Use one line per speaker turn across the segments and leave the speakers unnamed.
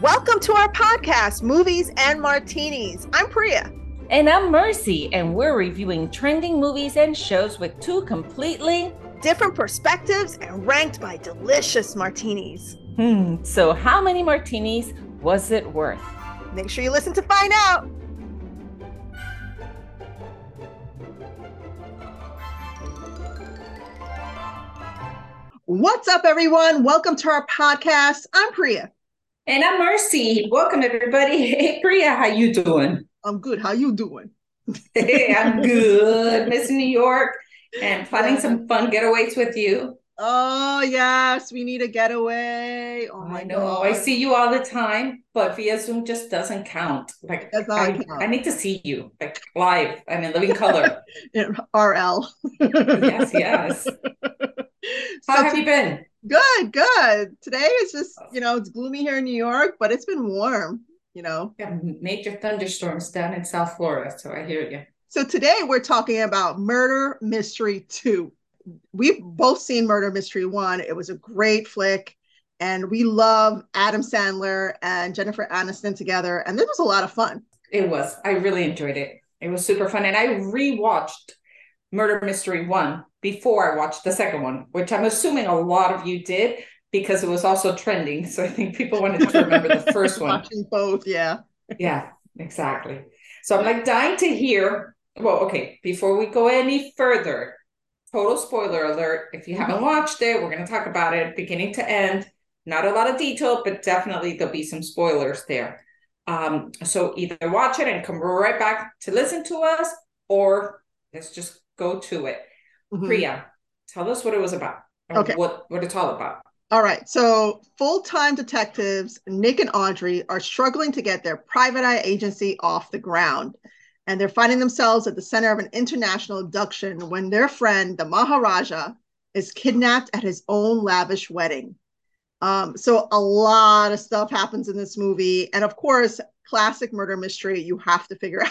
Welcome to our podcast, Movies and Martinis. I'm Priya.
And I'm Mercy, and we're reviewing trending movies and shows with two completely
different perspectives and ranked by delicious martinis.
Hmm, so how many martinis was it worth?
Make sure you listen to find out. What's up, everyone? Welcome to our podcast. I'm Priya.
And I'm Mercy. Welcome, everybody. Hey, Priya, how you doing?
I'm good. How you doing?
hey, I'm good. Miss New York and planning some fun getaways with you.
Oh yes, we need a getaway. Oh my
I know. God. I see you all the time, but via Zoom just doesn't count. Like I, count. I, need to see you like live I mean, living color.
RL.
yes, yes. How so have you been?
Good, good. Today is just, oh. you know, it's gloomy here in New York, but it's been warm, you know.
Yeah, major thunderstorms down in South Florida, so I hear you.
So today we're talking about Murder Mystery 2. We've both seen Murder Mystery 1. It was a great flick and we love Adam Sandler and Jennifer Aniston together and this was a lot of fun.
It was. I really enjoyed it. It was super fun and I rewatched Murder Mystery 1 before I watched the second one, which I'm assuming a lot of you did because it was also trending. So I think people wanted to remember the first one.
Watching both, yeah.
yeah, exactly. So I'm like dying to hear. Well, okay, before we go any further, total spoiler alert. If you haven't watched it, we're going to talk about it beginning to end. Not a lot of detail, but definitely there'll be some spoilers there. Um, so either watch it and come right back to listen to us, or let's just go to it. Mm-hmm. Priya, tell us what it was about. Okay. What what it's all about.
All right. So, full time detectives Nick and Audrey are struggling to get their private eye agency off the ground. And they're finding themselves at the center of an international abduction when their friend, the Maharaja, is kidnapped at his own lavish wedding. Um, so, a lot of stuff happens in this movie. And of course, classic murder mystery, you have to figure out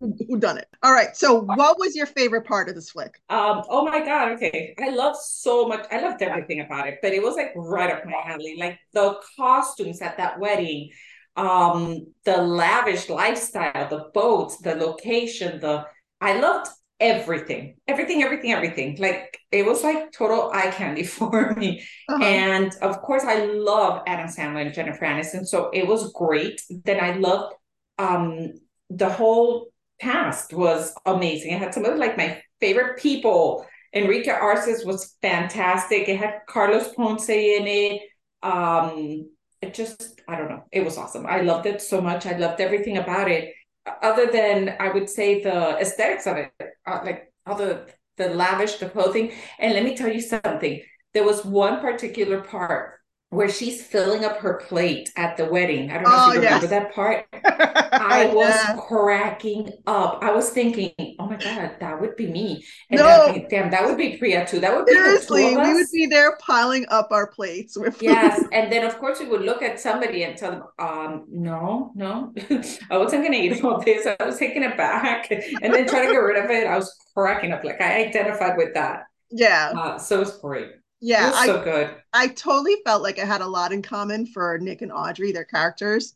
who done it? All right so what was your favorite part of this flick?
Um oh my god okay. I love so much i loved everything about it but it was like right up my alley. Like the costumes at that wedding um the lavish lifestyle the boats the location the i loved everything. Everything everything everything. Like it was like total eye candy for me. Uh-huh. and of course i love adam sandler and jennifer aniston so it was great. Then i loved um the whole cast was amazing. It had some of like my favorite people. Enrique Arces was fantastic. It had Carlos Ponce in it. Um, it just, I don't know, it was awesome. I loved it so much. I loved everything about it. Other than I would say the aesthetics of it, uh, like all the the lavish, the clothing. And let me tell you something. There was one particular part where she's filling up her plate at the wedding. I don't know oh, if you remember yes. that part. I was yeah. cracking up. I was thinking, oh my God, that would be me. And no. that, damn, that would be Priya too. That would be
Seriously, we would be there piling up our plates with
Yes. And then of course we would look at somebody and tell them, um, no, no, I wasn't gonna eat all this. I was taking it back and then trying to get rid of it. I was cracking up. Like I identified with that.
Yeah.
Uh, so it's great.
Yeah,
I, so good.
I totally felt like I had a lot in common for Nick and Audrey, their characters.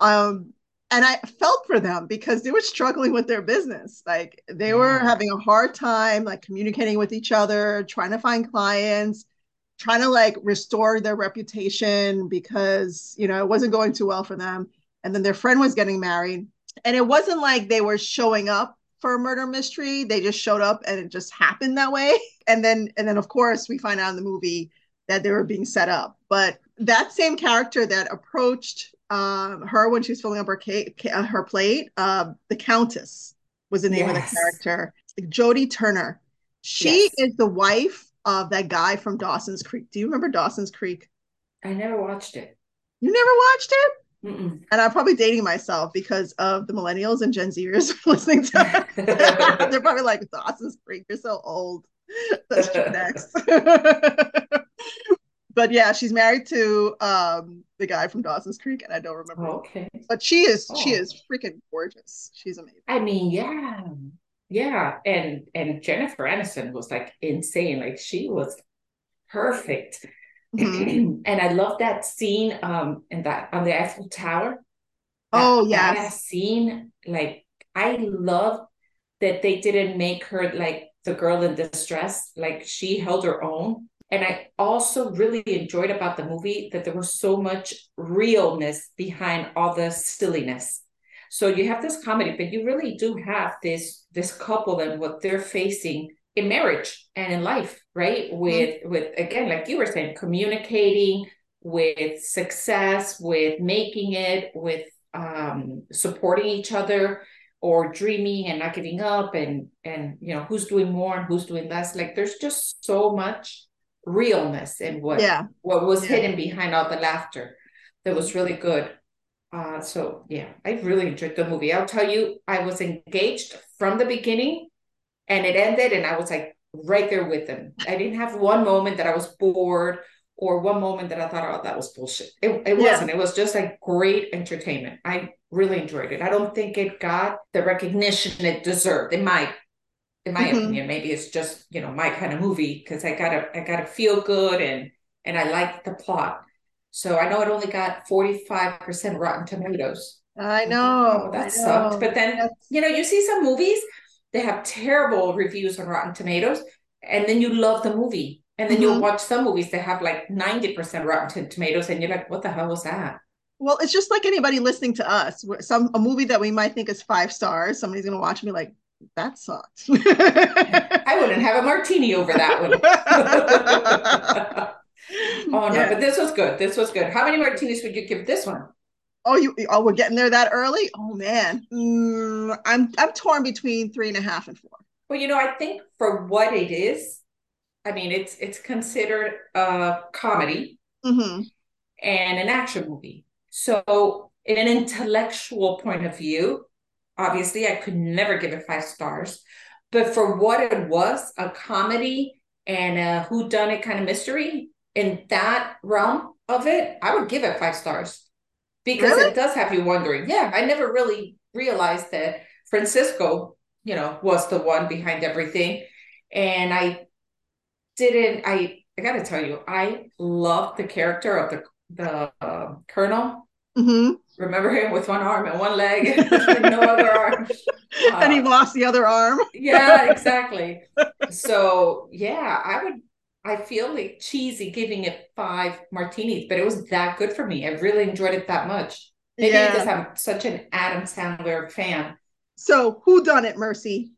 Um, and I felt for them because they were struggling with their business. Like they yeah. were having a hard time like communicating with each other, trying to find clients, trying to like restore their reputation because, you know, it wasn't going too well for them. And then their friend was getting married. And it wasn't like they were showing up for a murder mystery. They just showed up and it just happened that way. And then and then of course we find out in the movie that they were being set up. But that same character that approached um, her when she was filling up her cake, uh, her plate, uh, the Countess was the name yes. of the character. Jodie Turner. She yes. is the wife of that guy from Dawson's Creek. Do you remember Dawson's Creek?
I never watched it.
You never watched it? Mm-mm. And I'm probably dating myself because of the millennials and Gen Zers listening to They're probably like, Dawson's Creek, you're so old. That's next. but yeah, she's married to um, the guy from Dawson's Creek, and I don't remember.
Okay.
But she is oh. she is freaking gorgeous. She's amazing.
I mean, yeah. Yeah. And and Jennifer Aniston was like insane. Like she was perfect. Mm-hmm. and I love that scene um in that on the Eiffel Tower.
Oh yeah. That
scene, like I love that they didn't make her like the girl in distress. Like she held her own. And I also really enjoyed about the movie that there was so much realness behind all the silliness. So you have this comedy, but you really do have this this couple and what they're facing in marriage and in life, right? Mm-hmm. With mm-hmm. with again, like you were saying, communicating with success, with making it, with um, supporting each other or dreaming and not giving up and and you know who's doing more and who's doing less like there's just so much realness in what
yeah
what was
yeah.
hidden behind all the laughter that was really good uh so yeah i really enjoyed the movie i'll tell you i was engaged from the beginning and it ended and i was like right there with them i didn't have one moment that i was bored or one moment that i thought oh that was bullshit it, it yeah. wasn't it was just like great entertainment i really enjoyed it. I don't think it got the recognition it deserved in my in my mm-hmm. opinion. Maybe it's just, you know, my kind of movie because I gotta I gotta feel good and and I like the plot. So I know it only got 45% Rotten Tomatoes.
I know.
Oh, that I sucked. But then, That's... you know, you see some movies, they have terrible reviews on Rotten Tomatoes, and then you love the movie. And then mm-hmm. you'll watch some movies that have like 90% Rotten Tomatoes, and you're like, what the hell was that?
Well, it's just like anybody listening to us. Some a movie that we might think is five stars, somebody's gonna watch me like that sucks.
I wouldn't have a martini over that one. oh no, yeah. but this was good. This was good. How many martinis would you give this one?
Oh, you oh, we're getting there that early? Oh man, mm, I'm I'm torn between three and a half and four.
Well, you know, I think for what it is, I mean, it's it's considered a comedy
mm-hmm.
and an action movie. So, in an intellectual point of view, obviously, I could never give it five stars. But for what it was, a comedy and a who done it kind of mystery in that realm of it, I would give it five stars because really? it does have you wondering. Yeah, I never really realized that Francisco, you know, was the one behind everything. And I didn't, I, I got to tell you, I loved the character of the the uh, colonel.
Mm-hmm.
Remember him with one arm and one leg, and no other arm,
uh, and he lost the other arm.
yeah, exactly. So yeah, I would. I feel like cheesy giving it five martinis, but it was that good for me. I really enjoyed it that much. Maybe yeah. because I'm such an Adam Sandler fan.
So who done it, Mercy?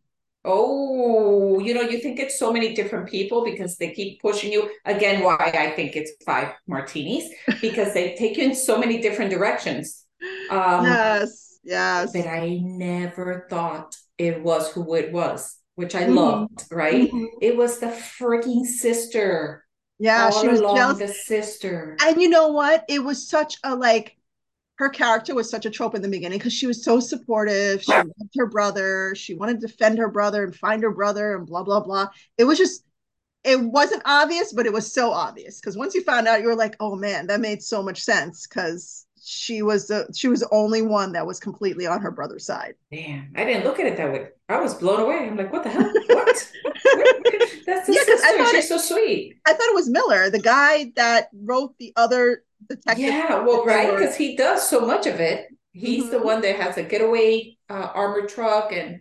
Oh, you know, you think it's so many different people because they keep pushing you. Again, why I think it's five martinis because they take you in so many different directions.
Um, yes, yes.
But I never thought it was who it was, which I mm-hmm. loved. Right? Mm-hmm. It was the freaking sister.
Yeah, she was jealous.
The sister,
and you know what? It was such a like her character was such a trope in the beginning because she was so supportive. She loved her brother. She wanted to defend her brother and find her brother and blah, blah, blah. It was just, it wasn't obvious, but it was so obvious because once you found out, you were like, oh man, that made so much sense because she was the she was the only one that was completely on her brother's side.
Damn, I didn't look at it that way. I was blown away. I'm like, what the hell? What? That's the yeah, sister. I thought She's it, so sweet.
I thought it was Miller, the guy that wrote the other
detective. Yeah, well, right, because he does so much of it. He's mm-hmm. the one that has a getaway uh, armored truck and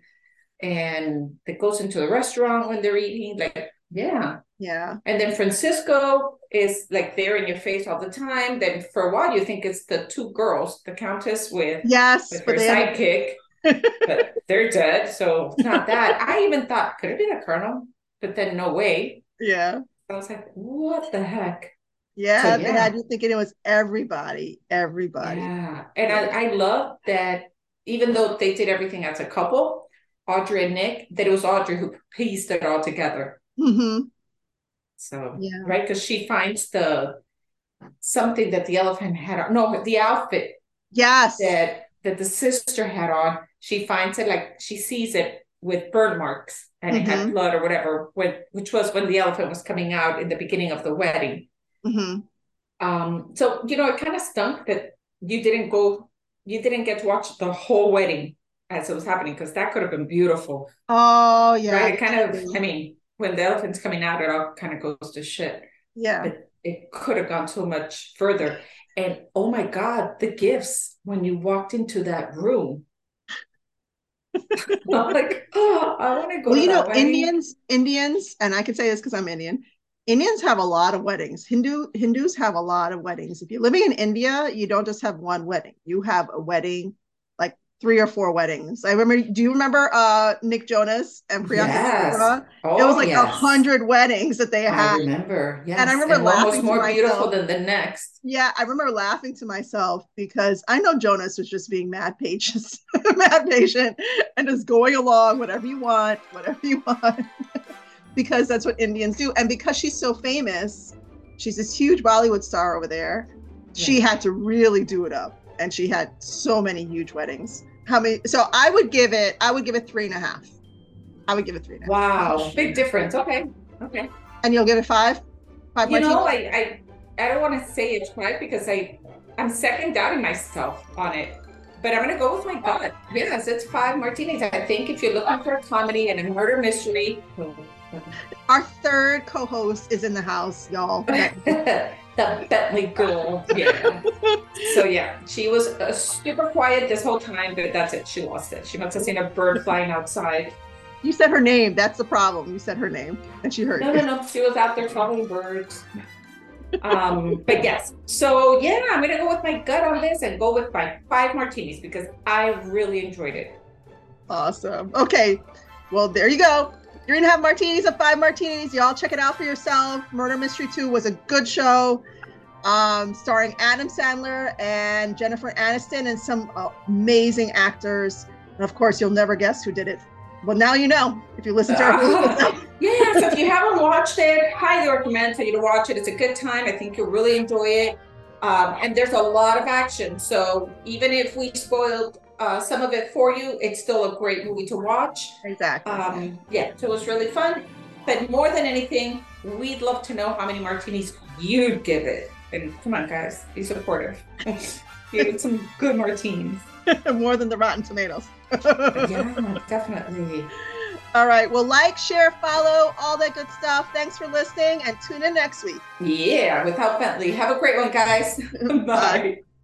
and that goes into the restaurant when they're eating. Like, yeah,
yeah.
And then Francisco is like there in your face all the time. Then for a while you think it's the two girls, the countess with
yes,
with her sidekick. but they're dead, so it's not that. I even thought could it be the colonel, but then no way.
Yeah.
I was like, what the heck?
Yeah, so, yeah. had you thinking it was everybody, everybody.
Yeah, and I, I love that even though they did everything as a couple, Audrey and Nick, that it was Audrey who pieced it all together.
Mm-hmm.
So yeah, right, because she finds the something that the elephant had on. No, the outfit.
Yes.
That that the sister had on. She finds it like she sees it with burn marks and mm-hmm. it had mm-hmm. blood or whatever, when, which was when the elephant was coming out in the beginning of the wedding.
Mm-hmm.
Um, so you know, it kind of stunk that you didn't go, you didn't get to watch the whole wedding as it was happening because that could have been beautiful.
Oh yeah,
right. It kind of, I mean, when the elephant's coming out, it all kind of goes to shit.
Yeah.
But it could have gone so much further. And oh my God, the gifts when you walked into that room. I'm like, oh, I want to go.
Well, you know,
wedding.
Indians, Indians, and I can say this because I'm Indian. Indians have a lot of weddings. Hindu Hindus have a lot of weddings. If you're living in India, you don't just have one wedding. You have a wedding, three or four weddings. I remember. Do you remember uh, Nick Jonas and Priyanka
Yes.
Chopra?
Oh,
it was like a
yes.
hundred weddings that they
I
had.
remember. Yes.
And I remember
one was
laughing
more beautiful than the next.
Yeah, I remember laughing to myself because I know Jonas was just being mad patient, mad patient, and just going along, whatever you want, whatever you want, because that's what Indians do. And because she's so famous, she's this huge Bollywood star over there. She had to really do it up, and she had so many huge weddings. How many? So I would give it. I would give it three and a half. I would give it three and a half.
Wow. Big difference. Okay. Okay.
And you'll give it five. Five
You know. I, I I don't want to say it's right because I I'm second doubting myself on it. But I'm gonna go with my gut. Yes, it's five martinis. I think if you're looking for a comedy and a murder mystery,
Our third co-host is in the house, y'all.
the Bentley girl. Yeah. So yeah, she was uh, super quiet this whole time, but that's it. She lost it. She must have seen a bird flying outside.
You said her name. That's the problem. You said her name, and she heard
No,
you.
no, no. She was out there troubling birds. Um, but yes. So yeah, I'm gonna go with my gut on this and go with my five martinis because I really enjoyed it.
Awesome. Okay. Well, there you go. You're gonna have martinis of five martinis. Y'all check it out for yourself. Murder Mystery 2 was a good show. Um, starring Adam Sandler and Jennifer Aniston and some uh, amazing actors. And of course, you'll never guess who did it. Well, now you know if you listen to our
yeah, so if you haven't watched it, highly recommend for you to watch it. It's a good time. I think you'll really enjoy it. Um, and there's a lot of action. So even if we spoiled uh, some of it for you, it's still a great movie to watch.
exactly.
Um, yeah, so it was really fun. But more than anything, we'd love to know how many martinis you'd give it. And come on, guys, be supportive. give it some good martinis.
More than the Rotten Tomatoes.
Yeah, definitely.
All right. Well, like, share, follow, all that good stuff. Thanks for listening and tune in next week.
Yeah, without Bentley. Have a great one, guys. Bye.